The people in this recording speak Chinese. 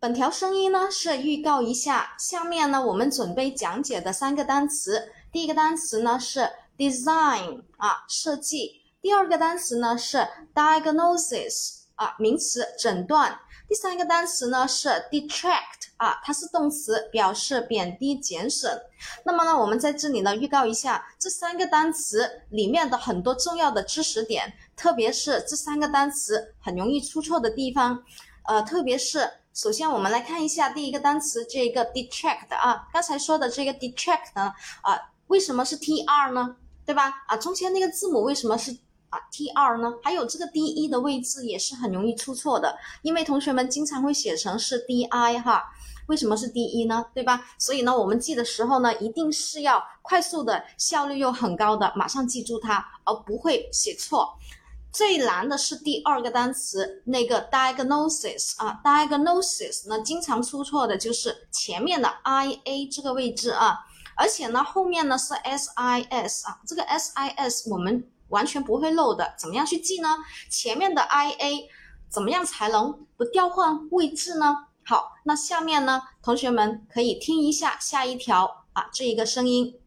本条声音呢是预告一下，下面呢我们准备讲解的三个单词。第一个单词呢是 design 啊，设计；第二个单词呢是 diagnosis 啊，名词，诊断；第三个单词呢是 detract 啊，它是动词，表示贬低、减损。那么呢，我们在这里呢预告一下这三个单词里面的很多重要的知识点，特别是这三个单词很容易出错的地方，呃，特别是。首先，我们来看一下第一个单词，这个 detract 啊，刚才说的这个 detract 呢，啊，为什么是 t r 呢？对吧？啊，中间那个字母为什么是啊 t r 呢？还有这个 d e 的位置也是很容易出错的，因为同学们经常会写成是 d i 哈，为什么是 d e 呢？对吧？所以呢，我们记的时候呢，一定是要快速的，效率又很高的，马上记住它，而不会写错。最难的是第二个单词，那个 diagnosis 啊，diagnosis 呢，经常出错的就是前面的 i a 这个位置啊，而且呢，后面呢是 s i s 啊，这个 s i s 我们完全不会漏的，怎么样去记呢？前面的 i a 怎么样才能不调换位置呢？好，那下面呢，同学们可以听一下下一条啊，这一个声音。